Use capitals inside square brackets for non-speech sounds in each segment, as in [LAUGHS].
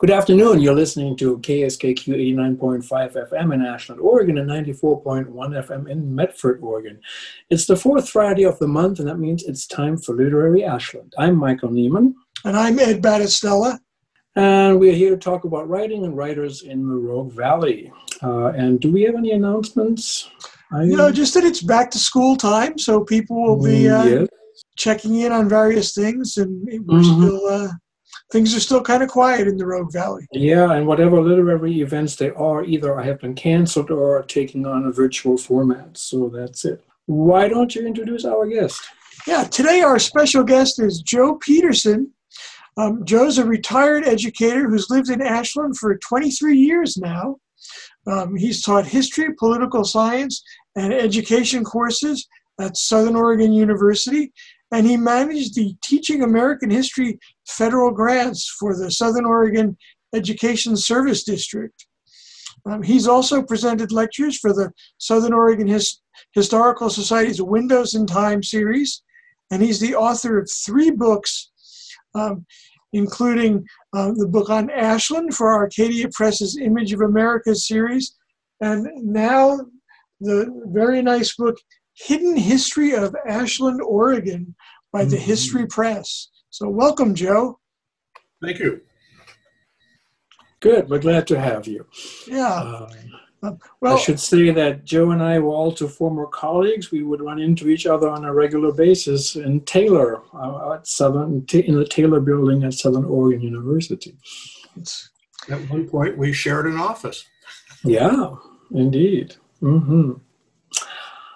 Good afternoon. You're listening to KSKQ 89.5 FM in Ashland, Oregon, and 94.1 FM in Medford, Oregon. It's the fourth Friday of the month, and that means it's time for Literary Ashland. I'm Michael Niemann. And I'm Ed Battistella. And we're here to talk about writing and writers in the Rogue Valley. Uh, and do we have any announcements? I, you know, just that it's back to school time, so people will be uh, yes. checking in on various things, and we're mm-hmm. still. Uh, things are still kind of quiet in the Rogue Valley. Yeah, and whatever literary events they are, either I have been canceled or are taking on a virtual format. So that's it. Why don't you introduce our guest? Yeah, today our special guest is Joe Peterson. Um, Joe's a retired educator who's lived in Ashland for 23 years now. Um, he's taught history, political science, and education courses at Southern Oregon University, and he managed the Teaching American History federal grants for the Southern Oregon Education Service District. Um, he's also presented lectures for the Southern Oregon His- Historical Society's Windows in Time series, and he's the author of three books, um, including uh, the book on Ashland for Arcadia Press's Image of America series, and now the very nice book, Hidden History of Ashland, Oregon, by the mm-hmm. History Press. So, welcome, Joe. Thank you. Good. We're glad to have you. Yeah. Uh, well, I should say that Joe and I were also former colleagues. We would run into each other on a regular basis in Taylor, uh, at Southern, in the Taylor Building at Southern Oregon University. At one point, we shared an office. Yeah, indeed. Mm-hmm.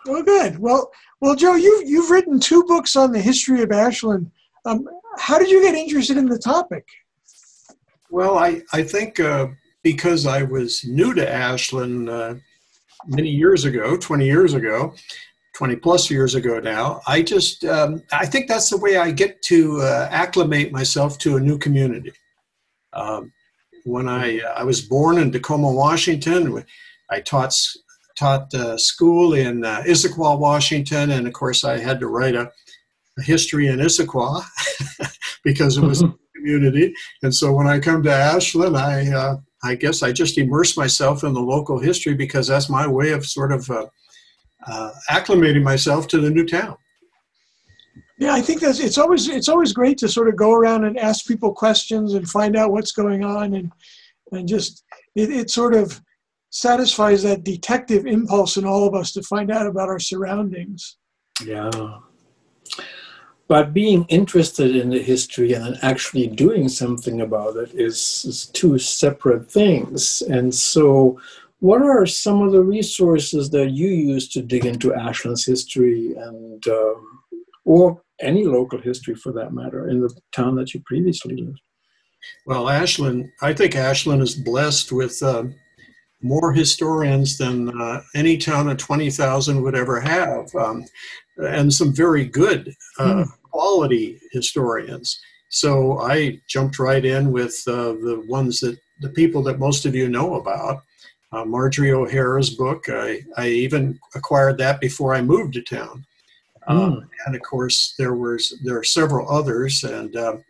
Well, good. Well, well, Joe, you you've written two books on the history of Ashland. Um, how did you get interested in the topic? Well, I, I think uh, because I was new to Ashland uh, many years ago, 20 years ago, 20 plus years ago now, I just, um, I think that's the way I get to uh, acclimate myself to a new community. Um, when I, uh, I was born in Tacoma, Washington, I taught, taught uh, school in uh, Issaquah, Washington, and of course I had to write a history in Issaquah [LAUGHS] because it was [LAUGHS] a community. And so when I come to Ashland, I uh, I guess I just immerse myself in the local history because that's my way of sort of uh, uh, acclimating myself to the new town. Yeah, I think that's it's always it's always great to sort of go around and ask people questions and find out what's going on and and just it, it sort of satisfies that detective impulse in all of us to find out about our surroundings. Yeah, but being interested in the history and then actually doing something about it is, is, two separate things. And so, what are some of the resources that you use to dig into Ashland's history and, um, or any local history for that matter, in the town that you previously lived? Well, Ashland, I think Ashland is blessed with uh, more historians than uh, any town of 20,000 would ever have. Um, and some very good uh, mm. quality historians. So I jumped right in with uh, the ones that the people that most of you know about. Uh, Marjorie O'Hara's book. I, I even acquired that before I moved to town. Mm. and of course, there was there are several others, and um,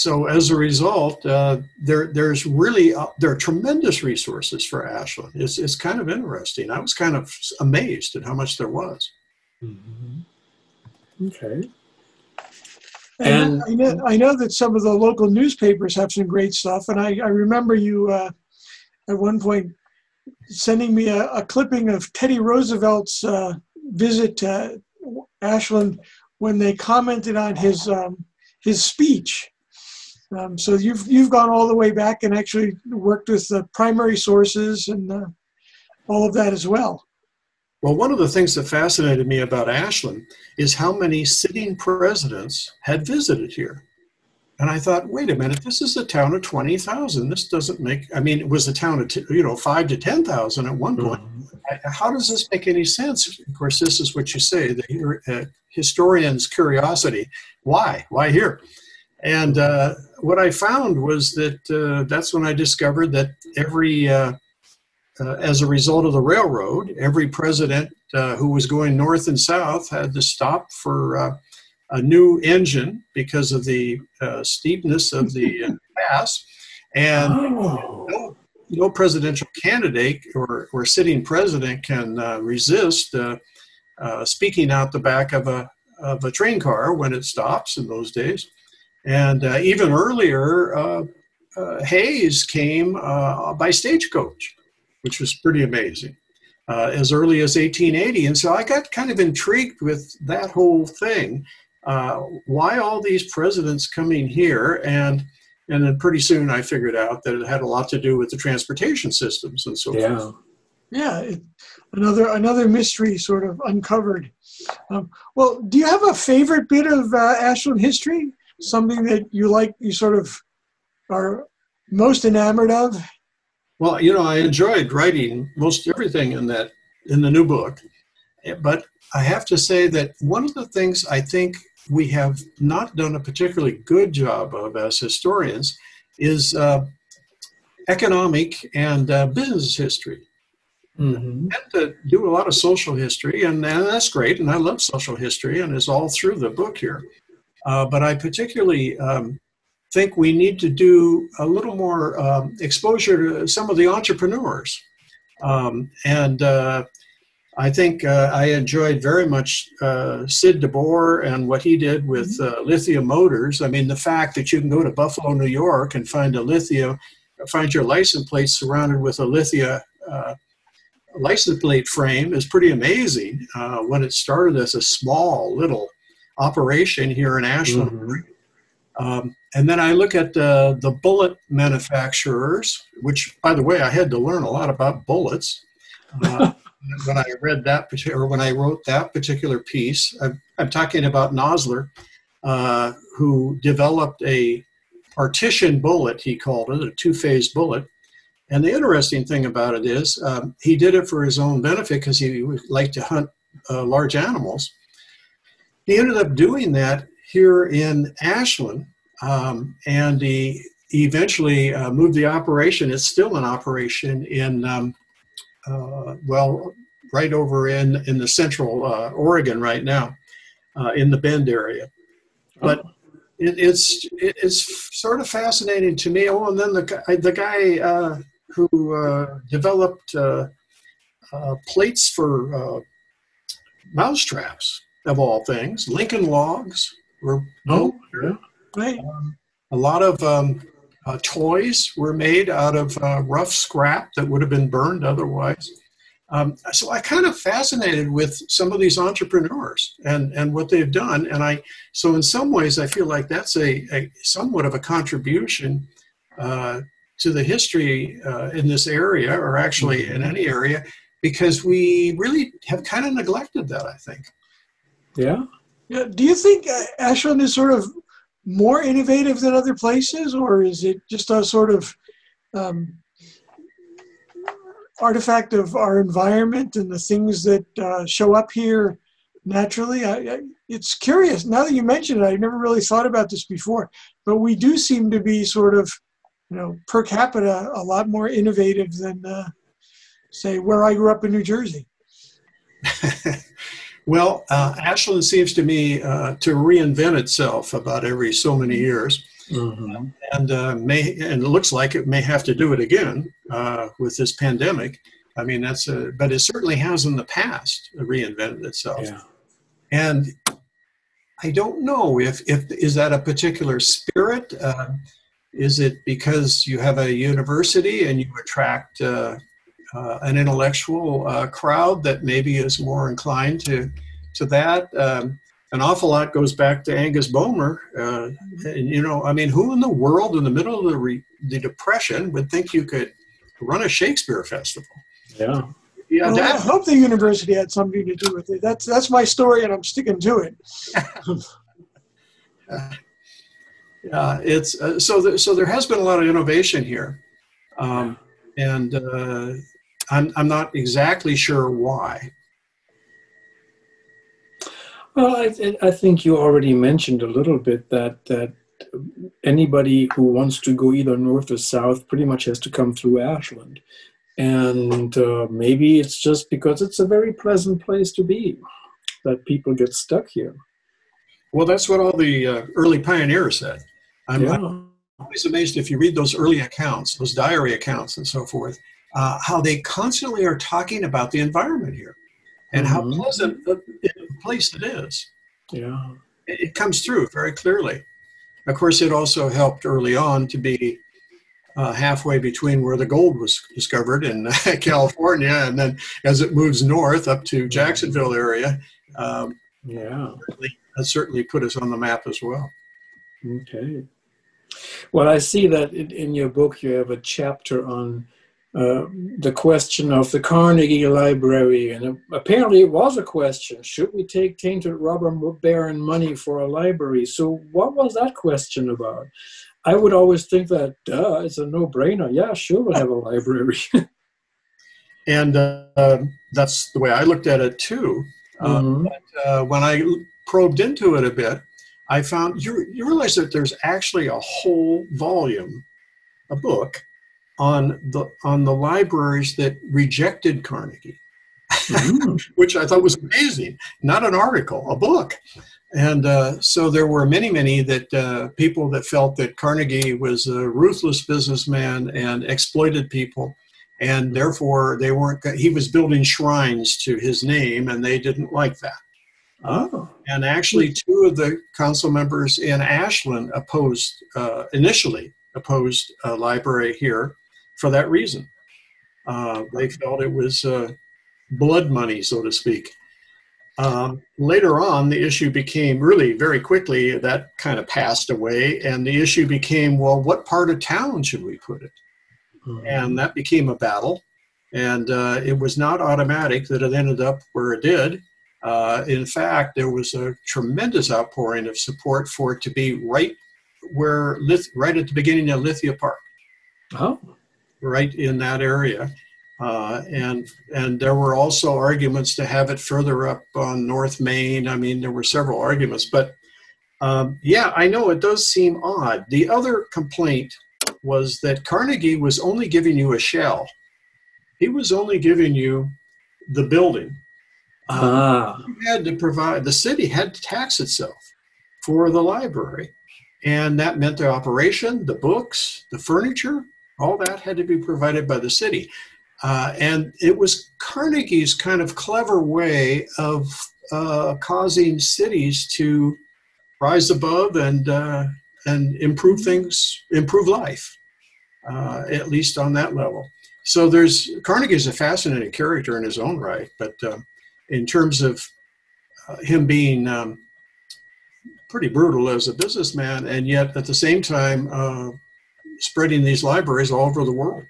so as a result, uh, there there's really uh, there are tremendous resources for Ashland. It's it's kind of interesting. I was kind of amazed at how much there was. Mm-hmm. Okay. And, and I, know, I know that some of the local newspapers have some great stuff, and I, I remember you uh, at one point sending me a, a clipping of Teddy Roosevelt's uh, visit to Ashland when they commented on his um, his speech. Um, so you've you've gone all the way back and actually worked with the primary sources and uh, all of that as well. Well, one of the things that fascinated me about Ashland is how many sitting presidents had visited here. And I thought, wait a minute, this is a town of 20,000. This doesn't make, I mean, it was a town of, you know, five to 10,000 at one point. Mm-hmm. How does this make any sense? Of course, this is what you say the uh, historian's curiosity. Why? Why here? And uh, what I found was that uh, that's when I discovered that every uh, uh, as a result of the railroad, every president uh, who was going north and south had to stop for uh, a new engine because of the uh, steepness of the [LAUGHS] pass. And Oh. no, no presidential candidate or, or sitting president can uh, resist uh, uh, speaking out the back of a, of a train car when it stops in those days. And uh, even earlier, uh, uh, Hayes came uh, by stagecoach, which was pretty amazing, uh, as early as 1880. And so I got kind of intrigued with that whole thing. Uh, why all these presidents coming here? And and then pretty soon I figured out that it had a lot to do with the transportation systems and so Yeah. forth. Yeah, it, another another mystery sort of uncovered. Um, well, do you have a favorite bit of Ashland history? Something that you like, you sort of are most enamored of? Well, you know, I enjoyed writing most everything in that in the new book, but I have to say that one of the things I think we have not done a particularly good job of as historians is uh, economic and uh, business history. hmm tend to do a lot of social history, and, and that's great. And I love social history, and it's all through the book here. Uh, but I particularly um, think we need to do a little more um, exposure to some of the entrepreneurs. Um, and uh, I think uh, I enjoyed very much uh, Sid DeBoer and what he did with uh, Lithia motors. I mean, the fact that you can go to Buffalo, New York, and find a Lithia, find your license plate surrounded with a Lithia uh, license plate frame is pretty amazing. Uh, when it started as a small little operation here in Ashland, Mhm. um, and then I look at uh, the bullet manufacturers, which, by the way, I had to learn a lot about bullets uh, [LAUGHS] when I read that particular, when I wrote that particular piece. I'm, I'm talking about Nosler, uh, who developed a partition bullet. He called it a two-phase bullet. And the interesting thing about it is, um, he did it for his own benefit because he would like to hunt uh, large animals. He ended up doing that here in Ashland, um, and he eventually uh, moved the operation. It's still in operation in, um, uh, well, right over in in the central uh, Oregon right now, uh, in the Bend area. But it, it's it, it's sort of fascinating to me. Oh, and then the guy the guy uh, who uh, developed uh, uh, plates for uh, mouse traps of all things, Lincoln logs were Oh, built yeah. Right. A lot of um, uh, toys were made out of uh, rough scrap that would have been burned otherwise. Um, so I kind of fascinated with some of these entrepreneurs and, and what they've done. And I so in some ways I feel like that's a, a somewhat of a contribution uh, to the history uh, in this area, or actually in any area, because we really have kind of neglected that. I think. Yeah. Yeah. Do you think uh, Ashland is sort of more innovative than other places, or is it just a sort of um, artifact of our environment and the things that uh, show up here naturally? I, I, it's curious. Now that you mention it, I never really thought about this before, but we do seem to be sort of, you know, per capita, a lot more innovative than, uh, say, where I grew up in New Jersey. [LAUGHS] well, uh, Ashland seems to me uh, to reinvent itself about every so many years, Mhm. and uh, may and it looks like it may have to do it again uh, with this pandemic. I mean, that's a, but it certainly has in the past reinvented itself. Yeah. And I don't know if if is that a particular spirit. Uh, is it because you have a university and you attract uh, an intellectual uh, crowd that maybe is more inclined to to that? Um, an awful lot goes back to Angus Bowmer, uh, and you know, I mean, who in the world in the middle of the re- the depression would think you could run a Shakespeare festival? Yeah. Yeah, Well, I hope the university had something to do with it. That's that's my story, and I'm sticking to it. [LAUGHS] Yeah, it's uh, so. Th- so there has been a lot of innovation here, um, and uh, I'm I'm not exactly sure why. Well, I, I think you already mentioned a little bit that that anybody who wants to go either north or south pretty much has to come through Ashland, and uh, maybe it's just because it's a very pleasant place to be that people get stuck here. Well, that's what all the uh, early pioneers said. I'm, Yeah. I'm always amazed if you read those early accounts, those diary accounts and so forth, uh, how they constantly are talking about the environment here and mm-hmm. how pleasant a place it is. Yeah. It, it comes through very clearly. Of course, it also helped early on to be uh, halfway between where the gold was discovered in [LAUGHS] California, and then as it moves north up to Jacksonville area, um, yeah, that certainly put us on the map as well. Okay. Well, I see that in your book you have a chapter on uh, the question of the Carnegie Library, and apparently it was a question: Should we take tainted robber baron money for a library? So, what was that question about? I would always think that, duh, it's a no-brainer. Yeah, sure, we'll have a library. [LAUGHS] and uh, that's the way I looked at it too. Uh, mm-hmm. but, uh, when I probed into it a bit, I found you, you realize that there's actually a whole volume, a book, on the on the libraries that rejected Carnegie, mm-hmm. [LAUGHS] which I thought was amazing. Not an article, a book. And uh, so there were many, many that uh, people that felt that Carnegie was a ruthless businessman and exploited people, and therefore they weren't. He was building shrines to his name, and they didn't like that. Oh. And actually, two of the council members in Ashland opposed uh, initially opposed a library here for that reason. Uh, they felt it was uh, blood money, so to speak. Um, later on, the issue became really very quickly that kind of passed away, and the issue became well, what part of town should we put it? Mm-hmm. And that became a battle, and uh, it was not automatic that it ended up where it did. Uh, in fact, there was a tremendous outpouring of support for it to be right where, right at the beginning of Lithia Park. Oh. Right in that area. Uh, and and there were also arguments to have it further up on North Main. I mean, there were several arguments, but um, yeah, I know it does seem odd. The other complaint was that Carnegie was only giving you a shell. He was only giving you the building. Ah. you had to provide. The city had to tax itself for the library, and that meant the operation, the books, the furniture, all that had to be provided by the city. Uh, and it was Carnegie's kind of clever way of uh, causing cities to rise above and uh, and improve things, improve life, uh, at least on that level. So there's Carnegie is a fascinating character in his own right, but uh, in terms of uh, him being um, pretty brutal as a businessman, and yet at the same time spreading these libraries all over the world.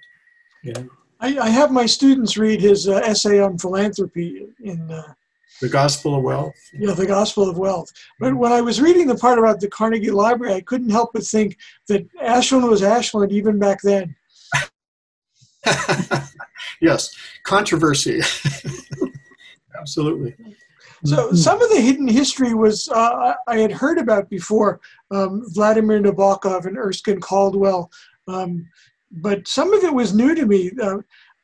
Yeah. I, I have my students read his uh, essay on philanthropy in uh, the Gospel of Wealth. Yeah, the Gospel of Wealth. But when I was reading the part about the Carnegie Library, I couldn't help but think that Ashland was Ashland even back then. [LAUGHS] yes, controversy. [LAUGHS] Absolutely. So some of the hidden history was uh, I had heard about before. Um, Vladimir Nabokov and Erskine Caldwell. Um, but some of it was new to me. Uh,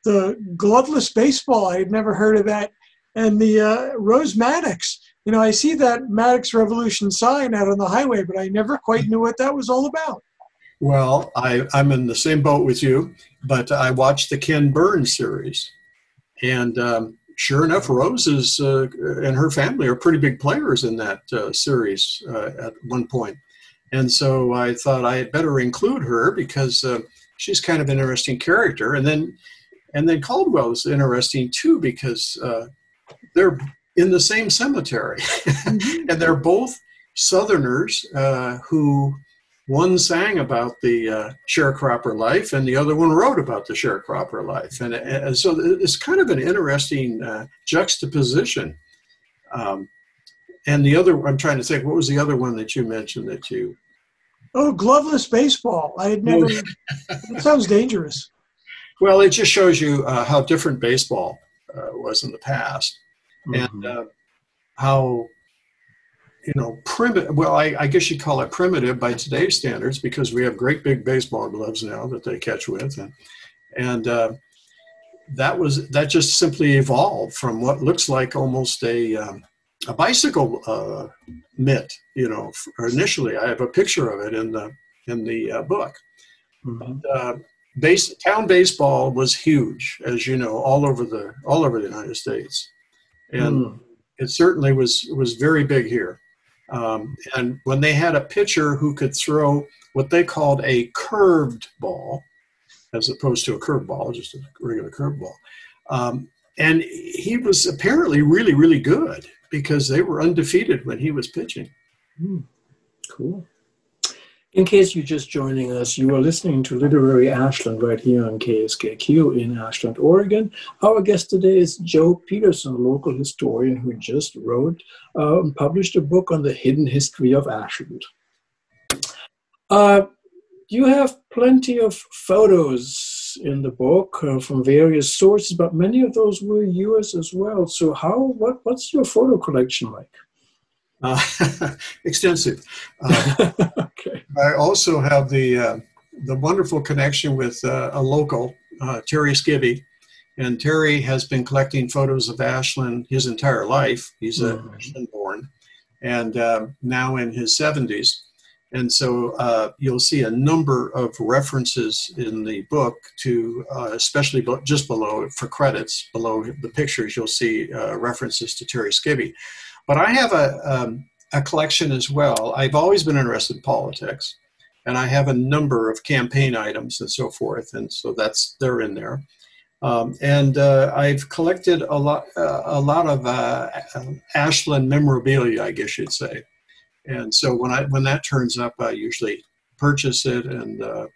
the gloveless baseball, I had never heard of that. And the uh, Rose Maddox, you know, I see that Maddox Revolution sign out on the highway, but I never quite knew what that was all about. Well, I, I'm in the same boat with you, but I watched the Ken Burns series. And um, sure enough, Rose is, uh, and her family are pretty big players in that uh, series uh, at one point. And so I thought I had better include her because uh, she's kind of an interesting character. And then and then Caldwell is interesting too because uh, they're in the same cemetery, [LAUGHS] mm-hmm. and they're both Southerners uh, who one sang about the uh, sharecropper life, and the other one wrote about the sharecropper life, and, and so it's kind of an interesting uh, juxtaposition. Um, and the other, I'm trying to think, what was the other one that you mentioned that you Oh, gloveless baseball. I had never. [LAUGHS] it sounds dangerous. Well, it just shows you uh, how different baseball uh, was in the past, mm-hmm. and uh, how you know primitive. Well, I, I, guess you'd call it primitive by today's standards because we have great big baseball gloves now that they catch with, and and uh, that was that just simply evolved from what looks like almost a um, a bicycle uh, mitt. You know, initially I have a picture of it in the in the uh, book. Mhm. Uh, base, town baseball was huge, as you know, all over the all over the United States, and Mm. it certainly was was very big here. Um, and when they had a pitcher who could throw what they called a curved ball, as opposed to a curveball, just a regular curveball, um, and he was apparently really really good because they were undefeated when he was pitching. Mm. Cool. In case you're just joining us, you are listening to Literary Ashland right here on KSKQ in Ashland, Oregon. Our guest today is Joe Peterson, a local historian who just wrote and published a book on the hidden history of Ashland. Uh, you have plenty of photos in the book uh, from various sources, but many of those were yours as well. So, how what what's your photo collection like? Uh, [LAUGHS] extensive. Uh, [LAUGHS] okay. I also have the uh, the wonderful connection with uh, a local, uh, Terry Skibby, and Terry has been collecting photos of Ashland his entire life. He's a Mhm. Ashland born, and uh, now in his seventies. And so uh, you'll see a number of references in the book to, uh, especially just below for credits, below the pictures, you'll see uh, references to Terry Skibby. But I have a, um, a collection as well. I've always been interested in politics, and I have a number of campaign items and so forth, and so that's they're in there. Um, and uh, I've collected a lot, uh, a lot of uh, Ashland memorabilia, I guess you'd say. And so when I when that turns up, I usually purchase it, and uh,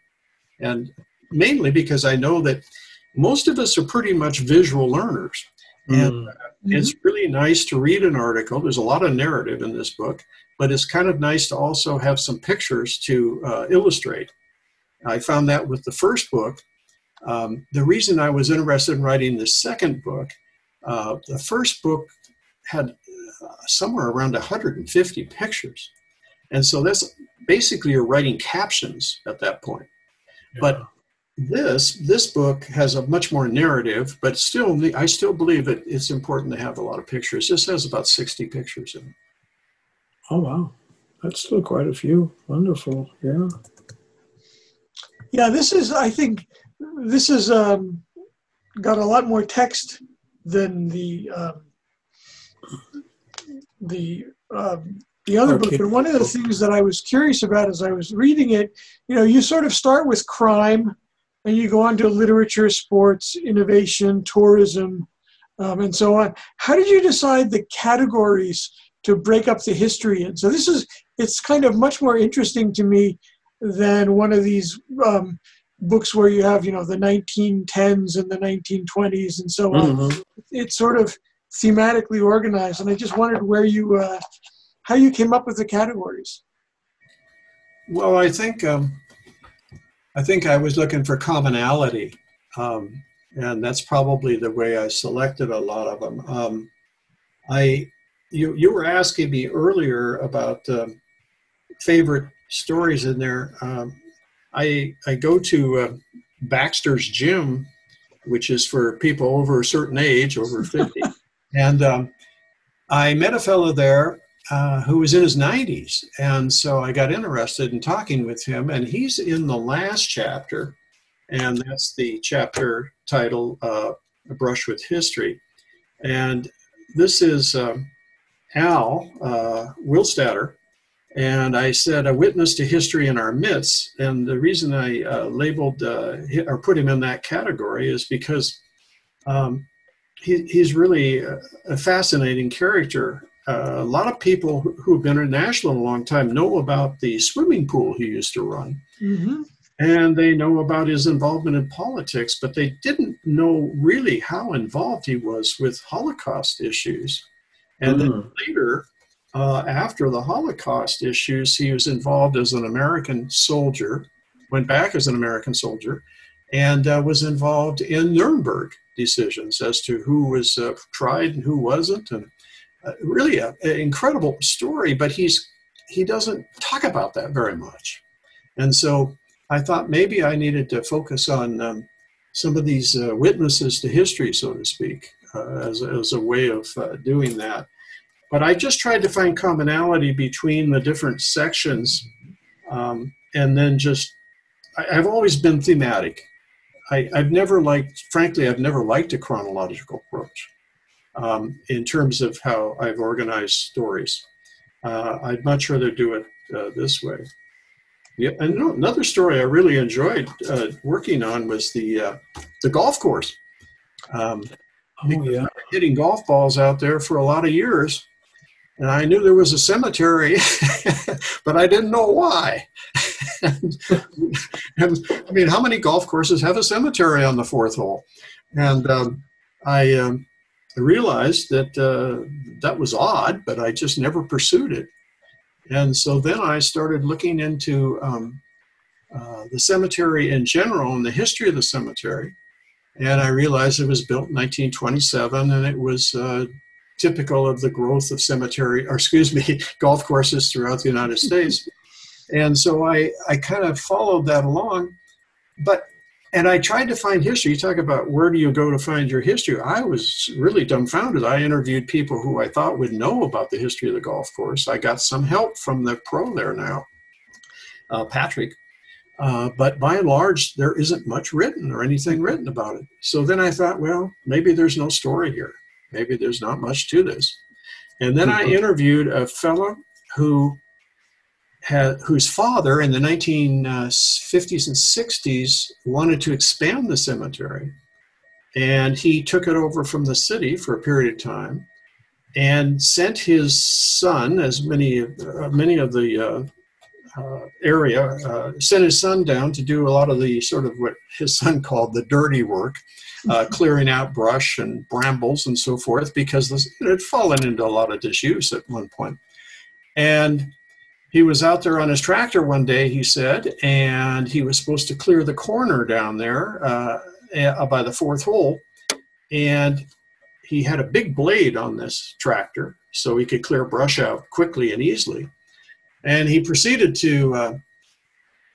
and mainly because I know that most of us are pretty much visual learners. And Mm. it's really nice to read an article. There's a lot of narrative in this book, but it's kind of nice to also have some pictures to uh, illustrate. I found that with the first book. Um, the reason I was interested in writing the second book, uh, the first book had uh, somewhere around 150 pictures. And so that's basically you're writing captions at that point. But this this book has a much more narrative, but still, I still believe that it's important to have a lot of pictures. This has about 60 pictures in it. Oh wow, that's still quite a few. Wonderful, yeah. Yeah, this is, I think, this is um, got a lot more text than the um, the um, the other book. Okay. But one of the things that I was curious about as I was reading it, you know, you sort of start with crime, and you go on to literature, sports, innovation, tourism, um, and so on. How did you decide the categories to break up the history in? So this is it's kind of much more interesting to me than one of these um, books where you have you know the 1910s and the 1920s and so on. Mhm. It's sort of thematically organized, and I just wondered where you uh, how you came up with the categories. Well, I think um, I think I was looking for commonality, um, and that's probably the way I selected a lot of them. Um, I you you were asking me earlier about um, favorite stories in there. Um, I I go to uh, Baxter's Gym, which is for people over a certain age, over fifty, [LAUGHS] and um, I met a fellow there uh, who was in his 90s. And so I got interested in talking with him, and he's in the last chapter, and that's the chapter title uh, A Brush with History. And this is um, Al uh, Wilstatter. And I said, a witness to history in our midst. And the reason I uh, labeled uh, or put him in that category is because um, he, he's really a, a fascinating character uh, a lot of people who- have been in Ashland a long time know about the swimming pool he used to run, Mm-hmm. and they know about his involvement in politics, but they didn't know really how involved he was with Holocaust issues. And then Mm. later, uh, after the Holocaust issues, he was involved as an American soldier, went back as an American soldier, and uh, was involved in Nuremberg decisions as to who was uh, tried and who wasn't, and really an incredible story. But he's he doesn't talk about that very much, and so I thought maybe I needed to focus on um, some of these uh, witnesses to history, so to speak, uh, as, as a way of uh, doing that. But I just tried to find commonality between the different sections. Um, and then just I, have always been thematic. I, have never liked, frankly, I've never liked a chronological approach um, in terms of how I've organized stories. Uh, I'd much rather do it uh, this way. Yeah, and another story I really enjoyed uh, working on was the uh, the golf course. Um, oh yeah, hitting golf balls out there for a lot of years, and I knew there was a cemetery, [LAUGHS] but I didn't know why. [LAUGHS] and, and, I mean, how many golf courses have a cemetery on the fourth hole? And um, I, um, I, realized that uh, that was odd, but I just never pursued it. And so then I started looking into um, uh, the cemetery in general and the history of the cemetery. And I realized it was built in 1927 and it was uh, typical of the growth of cemetery, or excuse me, [LAUGHS] golf courses throughout the United [LAUGHS] States. And so I, I kind of followed that along. But and I tried to find history. You talk about where do you go to find your history? I was really dumbfounded. I interviewed people who I thought would know about the history of the golf course. I got some help from the pro there now, uh, Patrick. Uh, but by and large, there isn't much written or anything written about it. So then I thought, well, maybe there's no story here maybe there's not much to this. And then I mm-hmm. interviewed a fellow who had, whose father in the 1950s and 60s wanted to expand the cemetery. And he took it over from the city for a period of time and sent his son, as many, uh, many of the uh, uh, area, uh, sent his son down to do a lot of the sort of what his son called the dirty work uh, [LAUGHS] clearing out brush and brambles and so forth because this, it had fallen into a lot of disuse at one point. And he was out there on his tractor one day, he said, and he was supposed to clear the corner down there uh, by the fourth hole. And he had a big blade on this tractor so he could clear brush out quickly and easily. And he proceeded to uh,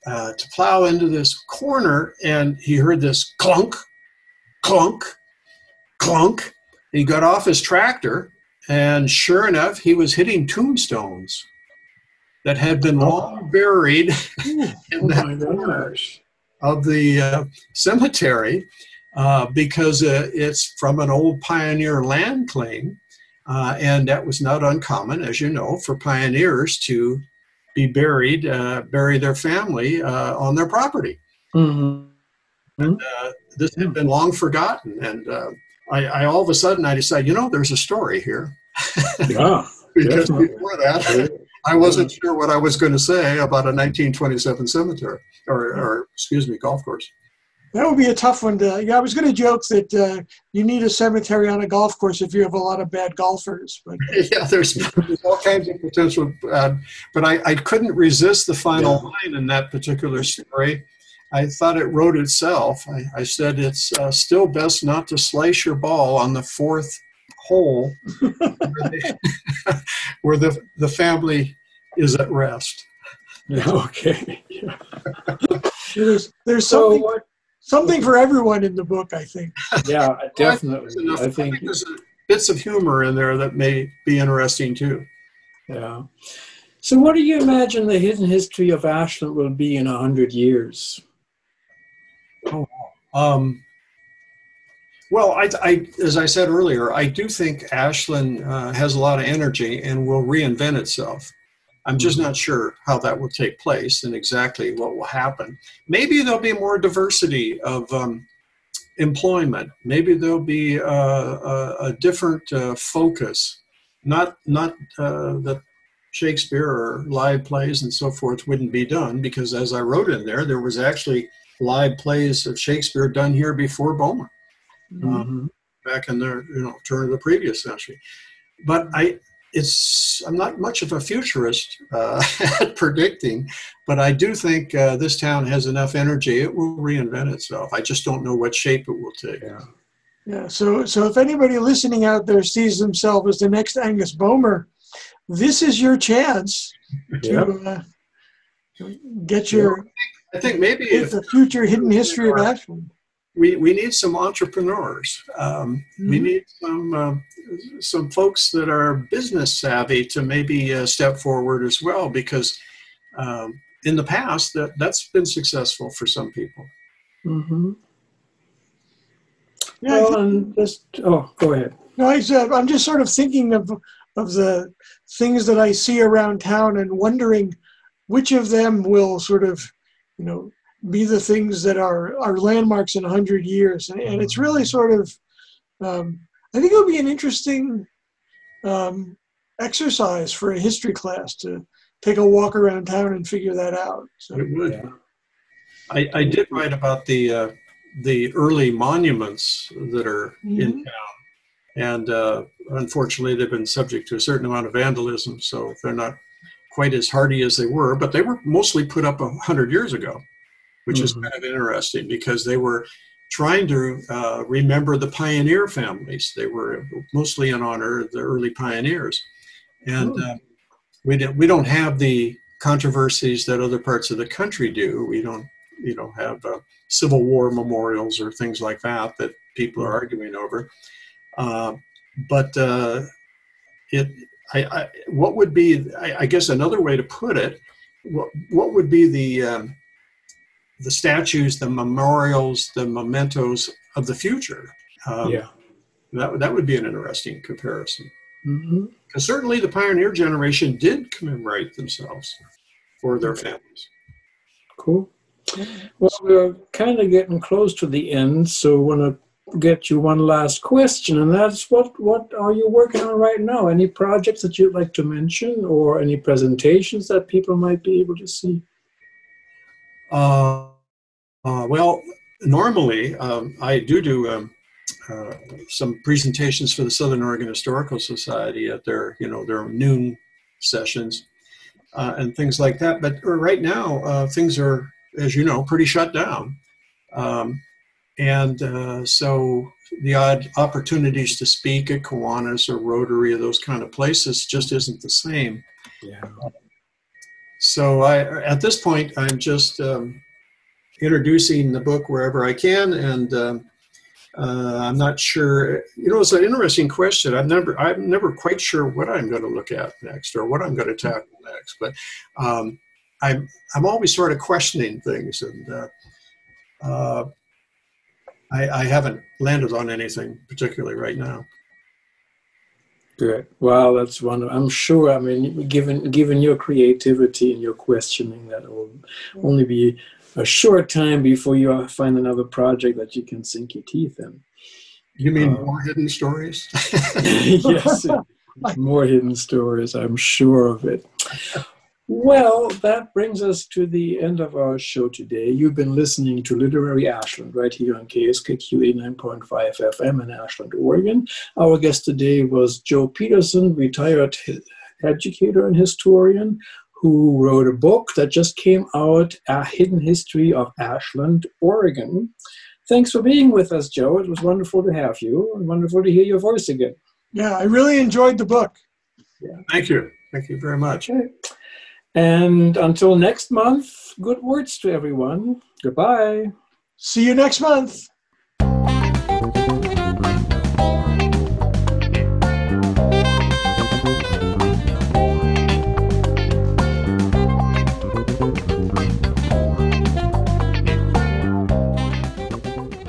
uh, to plow into this corner, and he heard this clunk, clunk, clunk. He got off his tractor, and sure enough, he was hitting tombstones that had been oh. long buried [LAUGHS] in oh that corner of the uh, cemetery uh, because uh, it's from an old pioneer land claim. Uh, and that was not uncommon, as you know, for pioneers to be buried, uh, bury their family uh, on their property. Mm-hmm. And, this had been long forgotten. And uh, I, I, all of a sudden I decided, you know, there's a story here. [LAUGHS] Yeah. because definitely. before that, I wasn't yeah. sure what I was going to say about a 1927 cemetery or, or, excuse me, golf course. That would be a tough one to. Yeah, I was going to joke that uh, you need a cemetery on a golf course if you have a lot of bad golfers. But [LAUGHS] yeah, there's, there's [LAUGHS] all kinds of potential. Uh, but I, I couldn't resist the final yeah. line in that particular story I thought it wrote itself. I, I said it's uh, still best not to slice your ball on the fourth hole where, [LAUGHS] they, where, the, the family is at rest. Okay. [LAUGHS] there's there's something, so, something for everyone in the book, I think. Yeah, definitely. I, I think, there's bits of humor in there that may be interesting too. Yeah. So, what do you imagine the hidden history of Ashland will be in a hundred years? Oh, um, well, I, I, as I said earlier, I do think Ashland uh, has a lot of energy and will reinvent itself. I'm just not sure how that will take place and exactly what will happen. Maybe there'll be more diversity of um, employment. Maybe there'll be uh, a, a, different uh, focus. Not not uh, that Shakespeare or live plays and so forth wouldn't be done because, as I wrote in there, there was actually live plays of Shakespeare done here before Bowmer, mm-hmm. Um, back in the you know turn of the previous century. But I, it's I'm not much of a futurist uh, [LAUGHS] at predicting, but I do think uh, this town has enough energy; it will reinvent itself. I just don't know what shape it will take. Yeah. Yeah. So, so if anybody listening out there sees themselves as the next Angus Bowmer, this is your chance to yep. uh, get your I think maybe it's the future hidden history of Ashland. We, we need some entrepreneurs. Um, mm-hmm. We need some uh, some folks that are business savvy to maybe uh, step forward as well because um, in the past, that that's been successful for some people. Mm-hmm. Yeah, I Well, think- and just oh, go ahead. No, I said, I'm just sort of thinking of of the things that I see around town and wondering which of them will sort of, you know, be the things that are are landmarks in a hundred years. And, and it's really sort of, um, I think it would be an interesting um, exercise for a history class to take a walk around town and figure that out. So, It would. Yeah. I, I did write about the uh, the early monuments that are in Mhm. town, and uh, unfortunately, they've been subject to a certain amount of vandalism, so they're not quite as hardy as they were. But they were mostly put up a hundred years ago, which is Mhm. kind of interesting because they were trying to uh, remember the pioneer families. They were mostly in honor of the early pioneers, and Oh. uh, we don't we don't have the controversies that other parts of the country do. We don't you know have uh, Civil War memorials or things like that that people are arguing over. Uh, but uh, it, I, I, what would be, I, I guess, another way to put it? What what would be the um, the statues, the memorials, the mementos of the future? Um, yeah. that would- that would be an interesting comparison. Mm-hmm. Because certainly the pioneer generation did commemorate themselves or their families. Cool. Well, we're kind of getting close to the end, so I want to get you one last question, and that's what what are you working on right now? Any projects that you'd like to mention, or any presentations that people might be able to see? Uh, uh, well, normally um, I do do um, uh, some presentations for the Southern Oregon Historical Society at their, you know, their noon sessions uh, and things like that. But right now, uh, things are, as you know, pretty shut down. Um, and uh, so the odd opportunities to speak at Kiwanis or Rotary or those kind of places just isn't the same. Yeah. So I, at this point, I'm just um, introducing the book wherever I can, and um, uh, I'm not sure. You know, it's an interesting question. I'm never, I'm never quite sure what I'm going to look at next or what I'm going to tackle next. But um, I'm, I'm always sort of questioning things, and uh, uh, I, I haven't landed on anything particularly right now. Good. Well, that's wonderful. I'm sure. I mean, given given your creativity and your questioning, that will only be a short time before you find another project that you can sink your teeth in. You mean Uh, more hidden stories? [LAUGHS] yes, [LAUGHS] more hidden stories. I'm sure of it. Well, that brings us to the end of our show today. You've been listening to Literary Ashland right here on KSKQ 89.5 FM in Ashland, Oregon. Our guest today was Joe Peterson, retired educator and historian, who wrote a book that just came out, A Hidden History of Ashland, Oregon. Thanks for being with us, Joe. It was wonderful to have you and wonderful to hear your voice again. yeah, I really enjoyed the book. Yeah. Thank you. Thank you very much. Okay. And until next month, good words to everyone. Goodbye. See you next month.